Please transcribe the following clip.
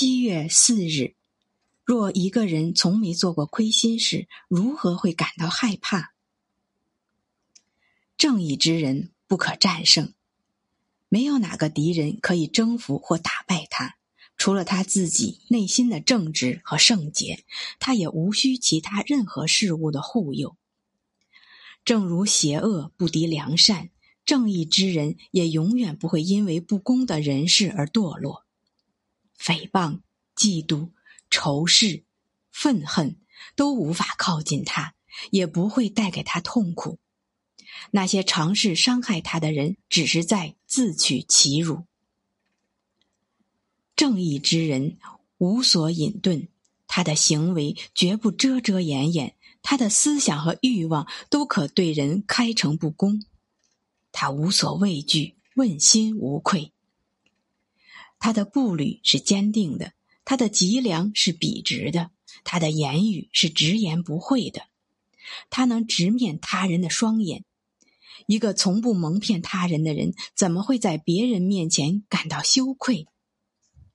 七月四日，若一个人从没做过亏心事，如何会感到害怕？正义之人不可战胜，没有哪个敌人可以征服或打败他。除了他自己内心的正直和圣洁，他也无需其他任何事物的护佑。正如邪恶不敌良善，正义之人也永远不会因为不公的人事而堕落。诽谤、嫉妒、仇视、愤恨都无法靠近他，也不会带给他痛苦。那些尝试伤害他的人，只是在自取其辱。正义之人无所隐遁，他的行为绝不遮遮掩掩，他的思想和欲望都可对人开诚布公。他无所畏惧，问心无愧。他的步履是坚定的，他的脊梁是笔直的，他的言语是直言不讳的。他能直面他人的双眼。一个从不蒙骗他人的人，怎么会在别人面前感到羞愧？